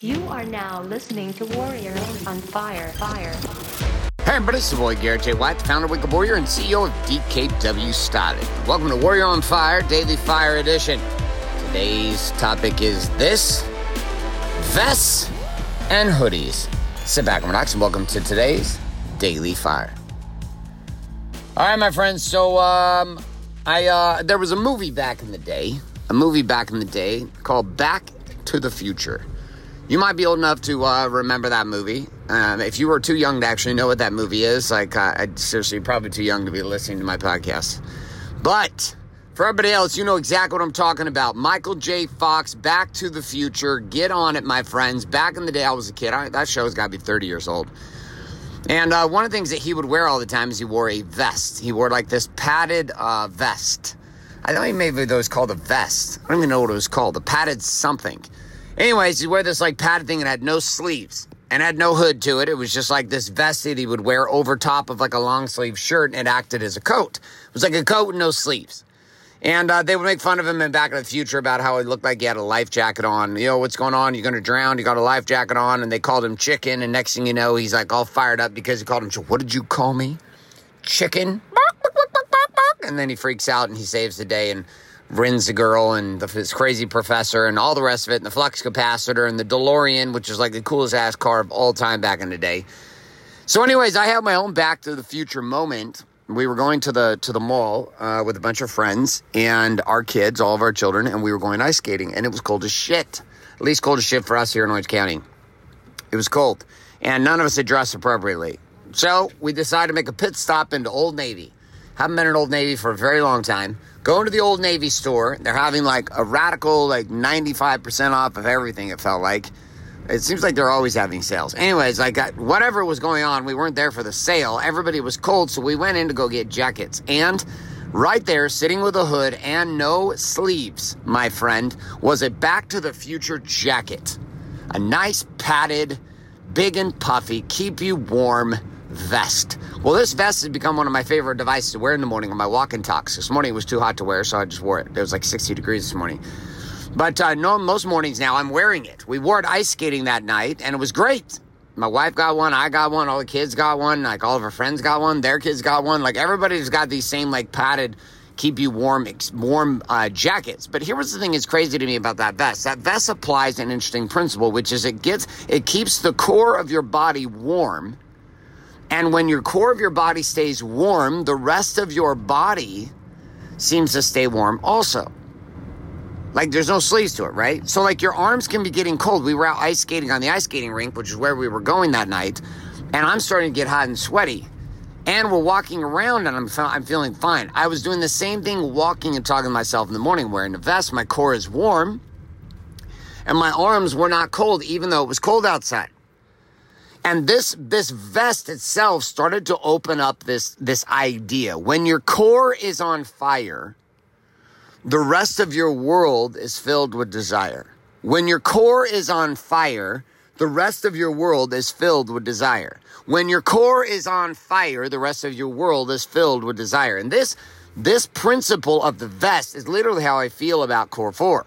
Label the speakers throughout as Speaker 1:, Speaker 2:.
Speaker 1: You are now listening to Warrior on Fire. Fire.
Speaker 2: Hey everybody, it's the boy Garrett J. White, founder of Up Warrior and CEO of DKW Styling. Welcome to Warrior on Fire, Daily Fire Edition. Today's topic is this vests and hoodies. Sit back and relax and welcome to today's Daily Fire. All right, my friends. So, um, I uh, there was a movie back in the day, a movie back in the day called Back to the Future. You might be old enough to uh, remember that movie. Um, if you were too young to actually know what that movie is, like uh, I seriously probably too young to be listening to my podcast. But for everybody else, you know exactly what I'm talking about. Michael J. Fox, Back to the Future. Get on it, my friends. Back in the day, I was a kid. I, that show's got to be 30 years old. And uh, one of the things that he would wear all the time is he wore a vest. He wore like this padded uh, vest. I don't even maybe that was called a vest. I don't even know what it was called. A padded something. Anyways, he wore this like padded thing and had no sleeves and had no hood to it. It was just like this vest that he would wear over top of like a long sleeve shirt and it acted as a coat. It was like a coat with no sleeves. And uh, they would make fun of him in Back in the Future about how he looked like he had a life jacket on. You know, what's going on? You're going to drown. You got a life jacket on. And they called him Chicken. And next thing you know, he's like all fired up because he called him, What did you call me? Chicken? And then he freaks out and he saves the day and Rin's the girl and the, this crazy professor and all the rest of it, and the flux capacitor and the DeLorean, which is like the coolest ass car of all time back in the day. So, anyways, I have my own Back to the Future moment. We were going to the to the mall uh, with a bunch of friends and our kids, all of our children, and we were going ice skating, and it was cold as shit. At least cold as shit for us here in Orange County. It was cold, and none of us had dressed appropriately. So we decided to make a pit stop into Old Navy. Haven't been in Old Navy for a very long time. Going to the Old Navy store. They're having like a radical, like 95% off of everything, it felt like. It seems like they're always having sales. Anyways, like whatever was going on, we weren't there for the sale. Everybody was cold, so we went in to go get jackets. And right there, sitting with a hood and no sleeves, my friend, was a Back to the Future jacket. A nice padded, big and puffy, keep you warm vest. Well, this vest has become one of my favorite devices to wear in the morning on my walk and talks. This morning it was too hot to wear, so I just wore it. It was like 60 degrees this morning. But uh, no, most mornings now I'm wearing it. We wore it ice skating that night, and it was great. My wife got one, I got one, all the kids got one, like all of her friends got one, their kids got one. Like everybody's got these same like padded, keep you warm, warm uh, jackets. But here was the thing that's crazy to me about that vest. That vest applies an interesting principle, which is it gets it keeps the core of your body warm. And when your core of your body stays warm, the rest of your body seems to stay warm also. Like there's no sleeves to it, right? So like your arms can be getting cold. We were out ice skating on the ice skating rink, which is where we were going that night, and I'm starting to get hot and sweaty. And we're walking around, and I'm I'm feeling fine. I was doing the same thing, walking and talking to myself in the morning, wearing a vest. My core is warm, and my arms were not cold, even though it was cold outside. And this this vest itself started to open up this this idea. When your core is on fire the rest of your world is filled with desire. When your core is on fire, the rest of your world is filled with desire. When your core is on fire, the rest of your world is filled with desire. And this this principle of the vest is literally how I feel about core 4.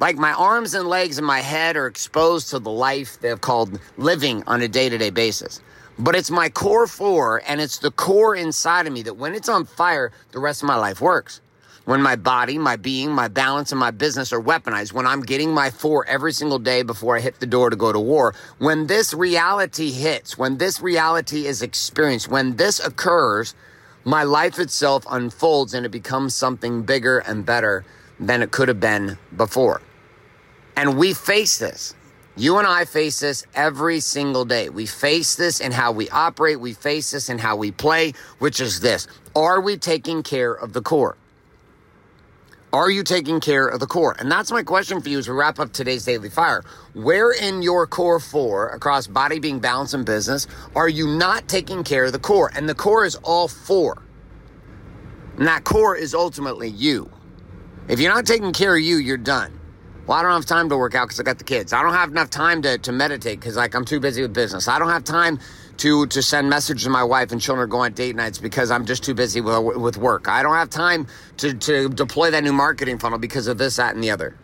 Speaker 2: Like my arms and legs and my head are exposed to the life they've called living on a day-to-day basis. But it's my core 4 and it's the core inside of me that when it's on fire, the rest of my life works when my body, my being, my balance, and my business are weaponized, when I'm getting my four every single day before I hit the door to go to war, when this reality hits, when this reality is experienced, when this occurs, my life itself unfolds and it becomes something bigger and better than it could have been before. And we face this. You and I face this every single day. We face this in how we operate. We face this in how we play, which is this. Are we taking care of the core? Are you taking care of the core? And that's my question for you as we wrap up today's Daily Fire. Where in your core four, across body, being, balance, and business, are you not taking care of the core? And the core is all four. And that core is ultimately you. If you're not taking care of you, you're done. Well, I don't have time to work out because I got the kids. I don't have enough time to, to meditate because like I'm too busy with business. I don't have time to to send messages to my wife and children go on date nights because I'm just too busy with, with work. I don't have time to, to deploy that new marketing funnel because of this, that, and the other.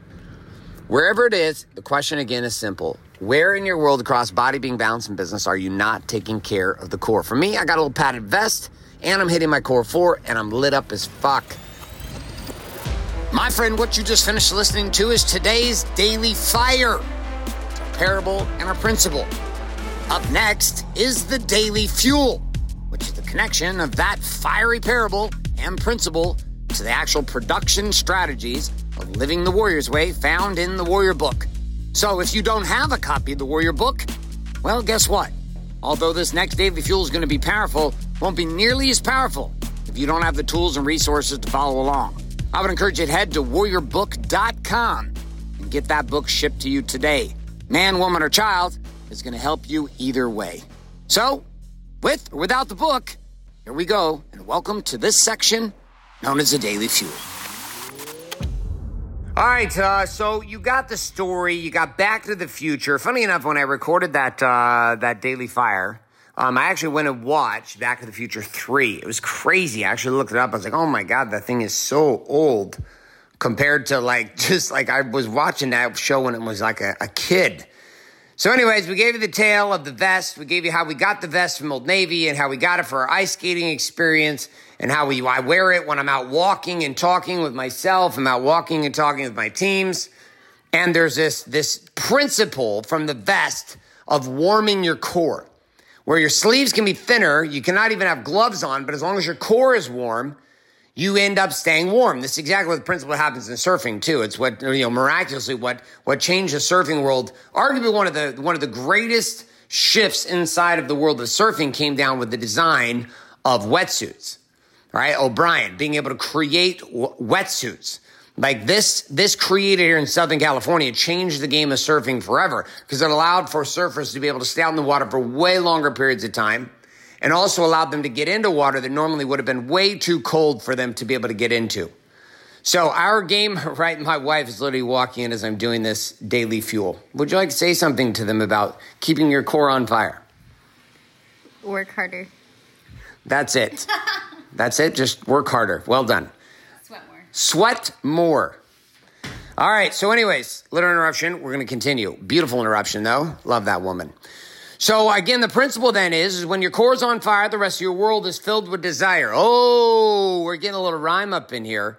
Speaker 2: Wherever it is, the question again is simple. Where in your world across body, being, balance, and business are you not taking care of the core? For me, I got a little padded vest and I'm hitting my core four and I'm lit up as fuck. My friend, what you just finished listening to is today's Daily Fire, a parable and a principle. Up next is the Daily Fuel, which is the connection of that fiery parable and principle to the actual production strategies of living the Warrior's Way found in the Warrior Book. So if you don't have a copy of the Warrior Book, well, guess what? Although this next Daily Fuel is going to be powerful, won't be nearly as powerful if you don't have the tools and resources to follow along. I would encourage you to head to warriorbook.com and get that book shipped to you today. Man, woman, or child is going to help you either way. So, with or without the book, here we go, and welcome to this section known as the Daily Fuel. All right, uh, so you got the story. You got Back to the Future. Funny enough, when I recorded that uh, that Daily Fire, um, I actually went and watched Back to the Future three. It was crazy. I actually looked it up. I was like, oh my god, that thing is so old compared to like just like I was watching that show when it was like a, a kid. So, anyways, we gave you the tale of the vest. We gave you how we got the vest from Old Navy and how we got it for our ice skating experience and how we, I wear it when I'm out walking and talking with myself. I'm out walking and talking with my teams. And there's this, this principle from the vest of warming your core where your sleeves can be thinner. You cannot even have gloves on, but as long as your core is warm, you end up staying warm. This is exactly what the principle happens in surfing too. It's what you know miraculously what what changed the surfing world. Arguably one of the one of the greatest shifts inside of the world of surfing came down with the design of wetsuits. Right, O'Brien being able to create w- wetsuits like this. This created here in Southern California changed the game of surfing forever because it allowed for surfers to be able to stay out in the water for way longer periods of time and also allowed them to get into water that normally would have been way too cold for them to be able to get into. So our game, right? My wife is literally walking in as I'm doing this daily fuel. Would you like to say something to them about keeping your core on fire?
Speaker 3: Work harder.
Speaker 2: That's it. That's it. Just work harder. Well done. Sweat more. All right. So, anyways, little interruption. We're going to continue. Beautiful interruption, though. Love that woman. So again, the principle then is, is when your core is on fire, the rest of your world is filled with desire. Oh, we're getting a little rhyme up in here.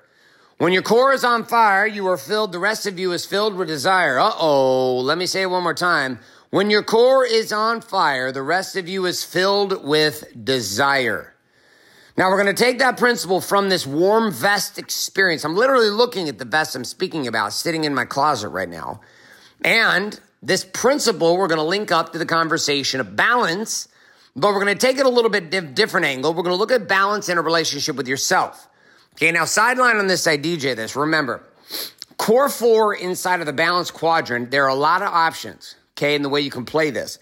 Speaker 2: When your core is on fire, you are filled, the rest of you is filled with desire. Uh oh, let me say it one more time. When your core is on fire, the rest of you is filled with desire. Now we're going to take that principle from this warm vest experience. I'm literally looking at the vest I'm speaking about sitting in my closet right now. And this principle we're going to link up to the conversation of balance, but we're going to take it a little bit diff- different angle. We're going to look at balance in a relationship with yourself. Okay, now sideline on this, I DJ this. Remember, core four inside of the balance quadrant, there are a lot of options, okay, in the way you can play this.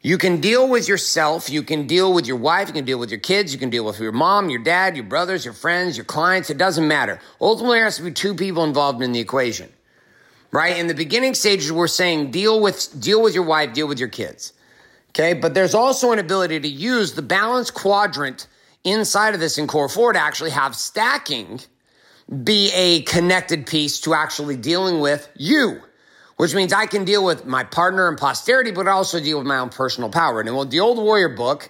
Speaker 2: You can deal with yourself. You can deal with your wife. You can deal with your kids. You can deal with your mom, your dad, your brothers, your friends, your clients. It doesn't matter. Ultimately, there has to be two people involved in the equation right? In the beginning stages, we're saying deal with, deal with your wife, deal with your kids. Okay. But there's also an ability to use the balance quadrant inside of this in core four to actually have stacking be a connected piece to actually dealing with you, which means I can deal with my partner and posterity, but also deal with my own personal power. And in the old warrior book,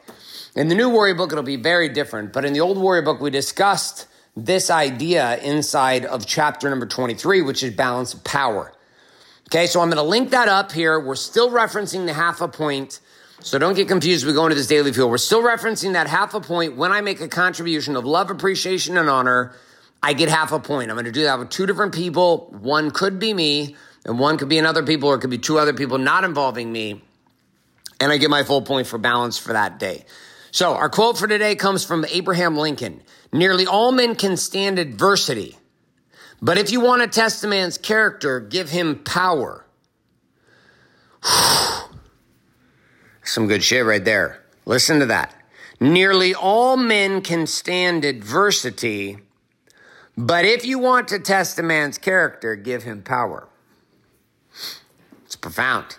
Speaker 2: in the new warrior book, it'll be very different. But in the old warrior book, we discussed this idea inside of chapter number 23, which is balance of power. Okay, so I'm going to link that up here. We're still referencing the half a point. So don't get confused. We go into this daily fuel. We're still referencing that half a point. When I make a contribution of love, appreciation, and honor, I get half a point. I'm going to do that with two different people. One could be me, and one could be another people, or it could be two other people not involving me. And I get my full point for balance for that day. So our quote for today comes from Abraham Lincoln. Nearly all men can stand adversity. But if you want to test a man's character, give him power. Some good shit right there. Listen to that. Nearly all men can stand adversity, but if you want to test a man's character, give him power. It's profound.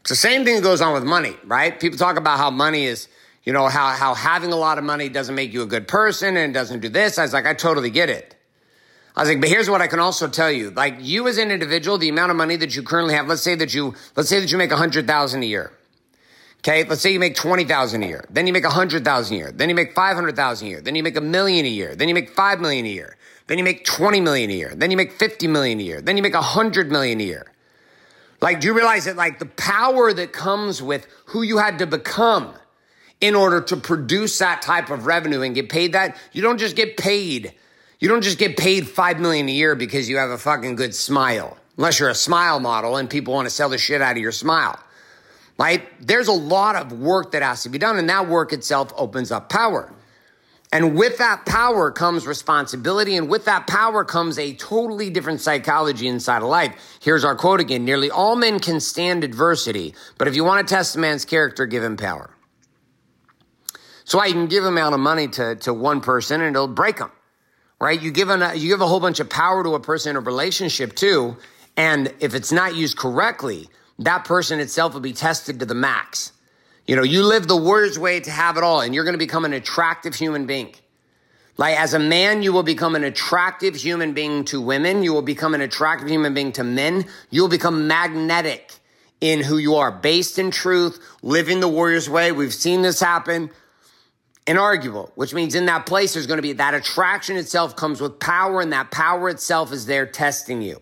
Speaker 2: It's the same thing that goes on with money, right? People talk about how money is you know, how, how having a lot of money doesn't make you a good person and doesn't do this. I was like, I totally get it. I was like, but here's what I can also tell you. Like you as an individual, the amount of money that you currently have, let's say that you, let's say that you make a hundred thousand a year. Okay. Let's say you make 20,000 a year. Then you make a hundred thousand a year. Then you make 500,000 a year. Then you make a million a year. Then you make 5 million a year. Then you make 20 million a year. Then you make 50 million a year. Then you make 100 million a year. Like, do you realize that like the power that comes with who you had to become in order to produce that type of revenue and get paid that? You don't just get paid you don't just get paid five million a year because you have a fucking good smile. Unless you're a smile model and people want to sell the shit out of your smile. Right? There's a lot of work that has to be done, and that work itself opens up power. And with that power comes responsibility, and with that power comes a totally different psychology inside of life. Here's our quote again Nearly all men can stand adversity, but if you want to test a man's character, give him power. So I can give amount of money to, to one person and it'll break them right? You give, an, you give a whole bunch of power to a person in a relationship too. And if it's not used correctly, that person itself will be tested to the max. You know, you live the warrior's way to have it all, and you're going to become an attractive human being. Like as a man, you will become an attractive human being to women. You will become an attractive human being to men. You will become magnetic in who you are, based in truth, living the warrior's way. We've seen this happen inarguable, which means in that place, there's going to be that attraction itself comes with power, and that power itself is there testing you.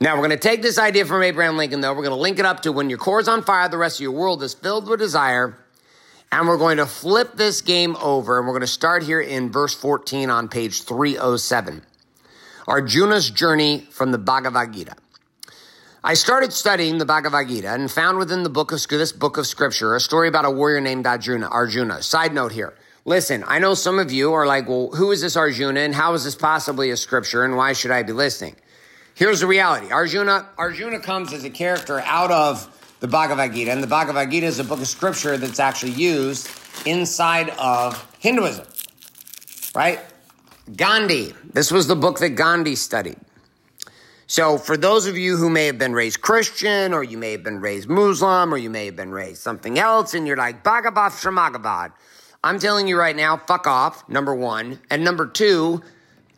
Speaker 2: Now, we're going to take this idea from Abraham Lincoln, though. We're going to link it up to when your core is on fire, the rest of your world is filled with desire. And we're going to flip this game over, and we're going to start here in verse 14 on page 307. Arjuna's journey from the Bhagavad Gita. I started studying the Bhagavad Gita and found within the book of this book of scripture a story about a warrior named Arjuna. Arjuna. Side note here. Listen, I know some of you are like, well, who is this Arjuna and how is this possibly a scripture and why should I be listening? Here's the reality. Arjuna, Arjuna comes as a character out of the Bhagavad Gita, and the Bhagavad Gita is a book of scripture that's actually used inside of Hinduism. Right? Gandhi. This was the book that Gandhi studied. So, for those of you who may have been raised Christian, or you may have been raised Muslim, or you may have been raised something else, and you're like, Bhagavad Shramagavad, I'm telling you right now, fuck off, number one. And number two,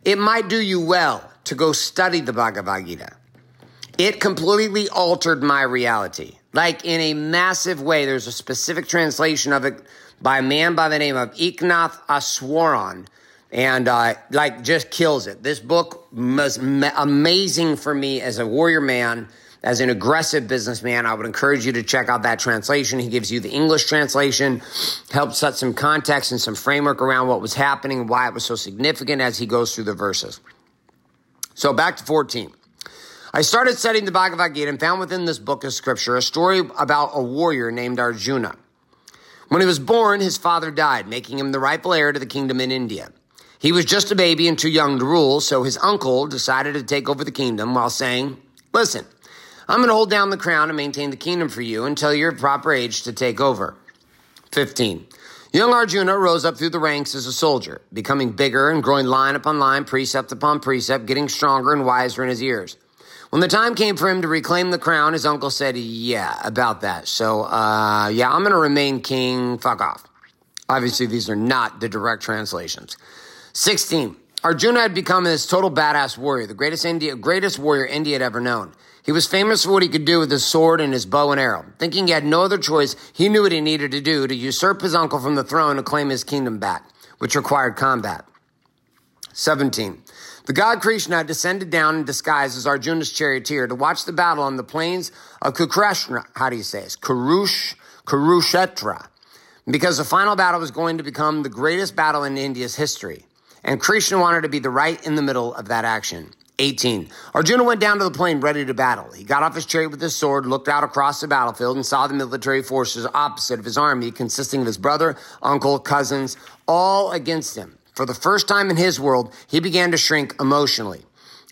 Speaker 2: it might do you well to go study the Bhagavad Gita. It completely altered my reality. Like in a massive way, there's a specific translation of it by a man by the name of Eknath Easwaran and uh, like just kills it. This book was amazing for me as a warrior man, as an aggressive businessman. I would encourage you to check out that translation. He gives you the English translation, helps set some context and some framework around what was happening, why it was so significant as he goes through the verses. So back to 14. I started studying the Bhagavad Gita and found within this book of scripture a story about a warrior named Arjuna. When he was born, his father died, making him the rightful heir to the kingdom in India. He was just a baby and too young to rule, so his uncle decided to take over the kingdom while saying, Listen, I'm going to hold down the crown and maintain the kingdom for you until you're proper age to take over. 15. Young Arjuna rose up through the ranks as a soldier, becoming bigger and growing line upon line, precept upon precept, getting stronger and wiser in his years. When the time came for him to reclaim the crown, his uncle said, Yeah, about that. So, uh, yeah, I'm going to remain king. Fuck off. Obviously, these are not the direct translations. 16. Arjuna had become this total badass warrior, the greatest India, greatest warrior India had ever known. He was famous for what he could do with his sword and his bow and arrow. Thinking he had no other choice, he knew what he needed to do to usurp his uncle from the throne and claim his kingdom back, which required combat. 17. The god Krishna descended down in disguise as Arjuna's charioteer to watch the battle on the plains of Kurukshetra. How do you say it? Kurush, Kurushetra. Because the final battle was going to become the greatest battle in India's history. And Krishna wanted to be the right in the middle of that action. 18. Arjuna went down to the plain ready to battle. He got off his chariot with his sword, looked out across the battlefield, and saw the military forces opposite of his army, consisting of his brother, uncle, cousins, all against him. For the first time in his world, he began to shrink emotionally.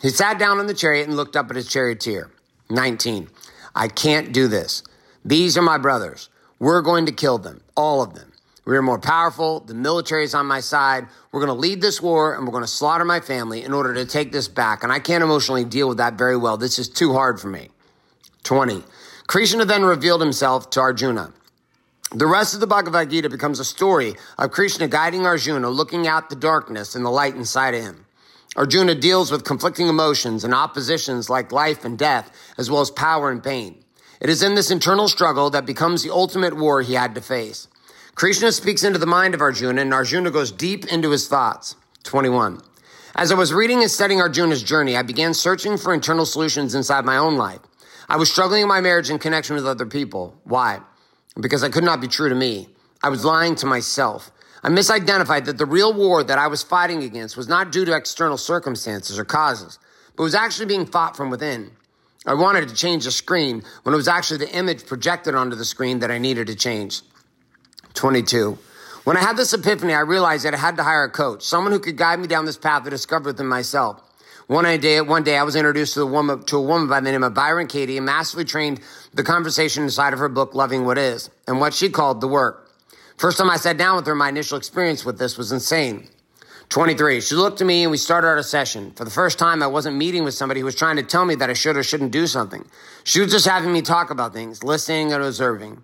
Speaker 2: He sat down in the chariot and looked up at his charioteer. 19. I can't do this. These are my brothers. We're going to kill them, all of them. We are more powerful. The military is on my side. We're going to lead this war and we're going to slaughter my family in order to take this back. And I can't emotionally deal with that very well. This is too hard for me. 20. Krishna then revealed himself to Arjuna. The rest of the Bhagavad Gita becomes a story of Krishna guiding Arjuna, looking out the darkness and the light inside of him. Arjuna deals with conflicting emotions and oppositions like life and death, as well as power and pain. It is in this internal struggle that becomes the ultimate war he had to face. Krishna speaks into the mind of Arjuna, and Arjuna goes deep into his thoughts. 21. As I was reading and studying Arjuna's journey, I began searching for internal solutions inside my own life. I was struggling in my marriage and connection with other people. Why? Because I could not be true to me. I was lying to myself. I misidentified that the real war that I was fighting against was not due to external circumstances or causes, but was actually being fought from within. I wanted to change the screen when it was actually the image projected onto the screen that I needed to change. 22. When I had this epiphany, I realized that I had to hire a coach, someone who could guide me down this path to discover within myself. One day, one day I was introduced to a woman, to a woman by the name of Byron Katie and massively trained the conversation inside of her book, Loving What Is, and what she called the work. First time I sat down with her, my initial experience with this was insane. 23. She looked at me and we started our session. For the first time, I wasn't meeting with somebody who was trying to tell me that I should or shouldn't do something. She was just having me talk about things, listening and observing.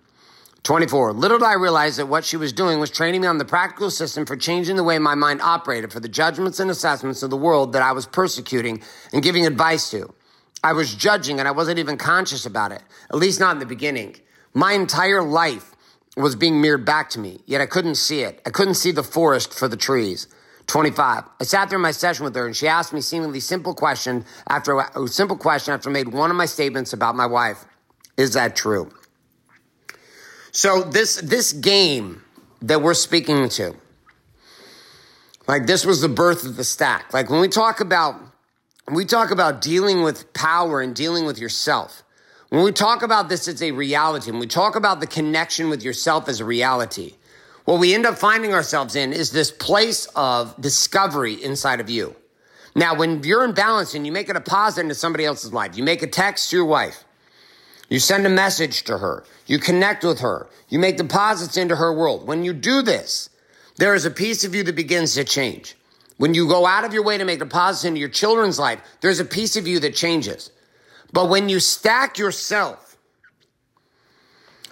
Speaker 2: 24. Little did I realize that what she was doing was training me on the practical system for changing the way my mind operated for the judgments and assessments of the world that I was persecuting and giving advice to. I was judging and I wasn't even conscious about it, at least not in the beginning. My entire life was being mirrored back to me, yet I couldn't see it. I couldn't see the forest for the trees. 25. I sat in my session with her and she asked me seemingly simple question after a simple question after I made one of my statements about my wife. Is that true? So this this game that we're speaking to, like this was the birth of the stack. Like when we talk about when we talk about dealing with power and dealing with yourself, when we talk about this as a reality, when we talk about the connection with yourself as a reality, what we end up finding ourselves in is this place of discovery inside of you. Now, when you're in balance and you make a deposit into somebody else's life, you make a text to your wife, you send a message to her, you connect with her, you make deposits into her world. When you do this, there is a piece of you that begins to change. When you go out of your way to make deposits into your children's life, there's a piece of you that changes. But when you stack yourself,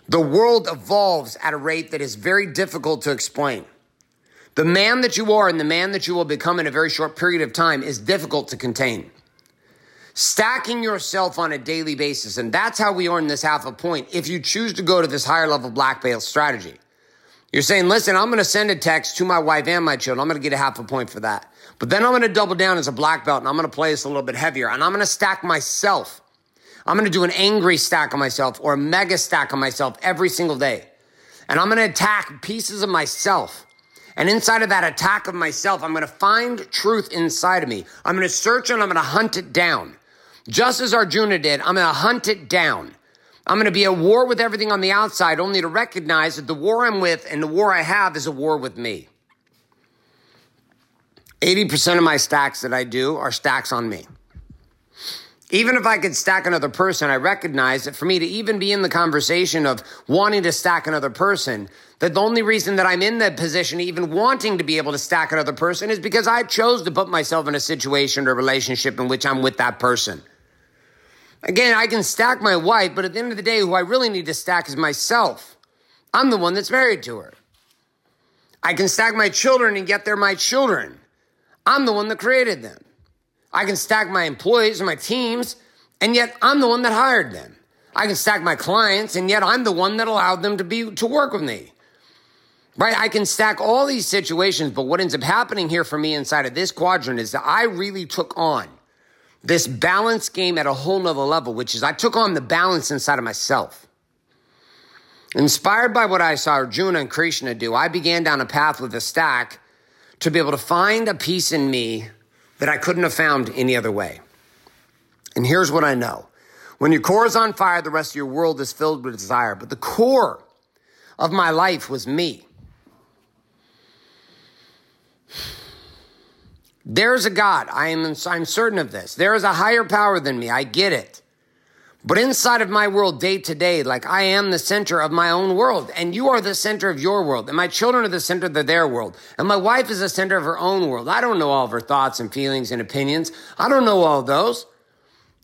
Speaker 2: the world evolves at a rate that is very difficult to explain. The man that you are and the man that you will become in a very short period of time is difficult to contain. Stacking yourself on a daily basis, and that's how we earn this half a point if you choose to go to this higher level black belt strategy. You're saying, listen, I'm going to send a text to my wife and my children. I'm going to get a half a point for that. But then I'm going to double down as a black belt and I'm going to play this a little bit heavier and I'm going to stack myself I'm going to do an angry stack on myself or a mega stack on myself every single day. And I'm going to attack pieces of myself. And inside of that attack of myself, I'm going to find truth inside of me. I'm going to search and I'm going to hunt it down. Just as Arjuna did, I'm going to hunt it down. I'm going to be at war with everything on the outside, only to recognize that the war I'm with and the war I have is a war with me. 80% of my stacks that I do are stacks on me. Even if I could stack another person, I recognize that for me to even be in the conversation of wanting to stack another person, that the only reason that I'm in that position, even wanting to be able to stack another person, is because I chose to put myself in a situation or relationship in which I'm with that person. Again, I can stack my wife, but at the end of the day, who I really need to stack is myself. I'm the one that's married to her. I can stack my children and yet they're my children. I'm the one that created them. I can stack my employees and my teams, and yet I'm the one that hired them. I can stack my clients, and yet I'm the one that allowed them to be to work with me. Right? I can stack all these situations, but what ends up happening here for me inside of this quadrant is that I really took on this balance game at a whole nother level, which is I took on the balance inside of myself. Inspired by what I saw Arjuna and Krishna do, I began down a path with a stack to be able to find a piece in me that I couldn't have found any other way. And here's what I know. When your core is on fire, the rest of your world is filled with desire. But the core of my life was me. There's a God. I am, I'm certain of this. There is a higher power than me. I get it. But inside of my world, day to day, like I am the center of my own world, and you are the center of your world, and my children are the center of their world, and my wife is the center of her own world. I don't know all of her thoughts and feelings and opinions. I don't know all those.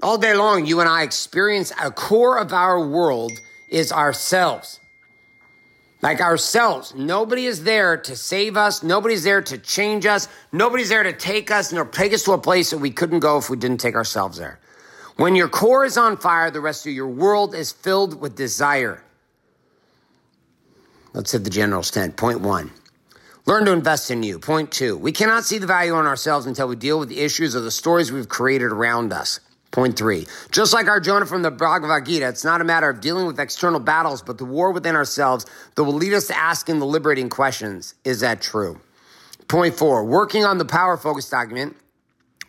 Speaker 2: All day long, you and I experience a core of our world is ourselves. Like ourselves. Nobody is there to save us. Nobody's there to change us. Nobody's there to take us nor take us to a place that we couldn't go if we didn't take ourselves there. When your core is on fire, the rest of your world is filled with desire. Let's hit the general's tent. Point one. Learn to invest in you. Point two. We cannot see the value in ourselves until we deal with the issues of the stories we've created around us. Point three. Just like Arjuna from the Bhagavad Gita, it's not a matter of dealing with external battles, but the war within ourselves that will lead us to asking the liberating questions. Is that true? Point four. Working on the power focus document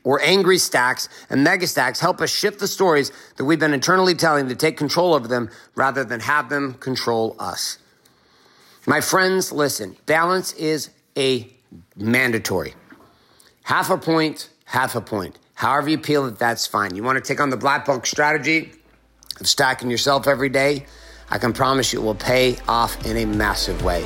Speaker 2: or angry stacks and mega stacks help us shift the stories that we've been internally telling to take control over them rather than have them control us. My friends, listen, balance is a mandatory. Half a point, half a point. However you peel it, that's fine. You want to take on the black book strategy of stacking yourself every day? I can promise you it will pay off in a massive way.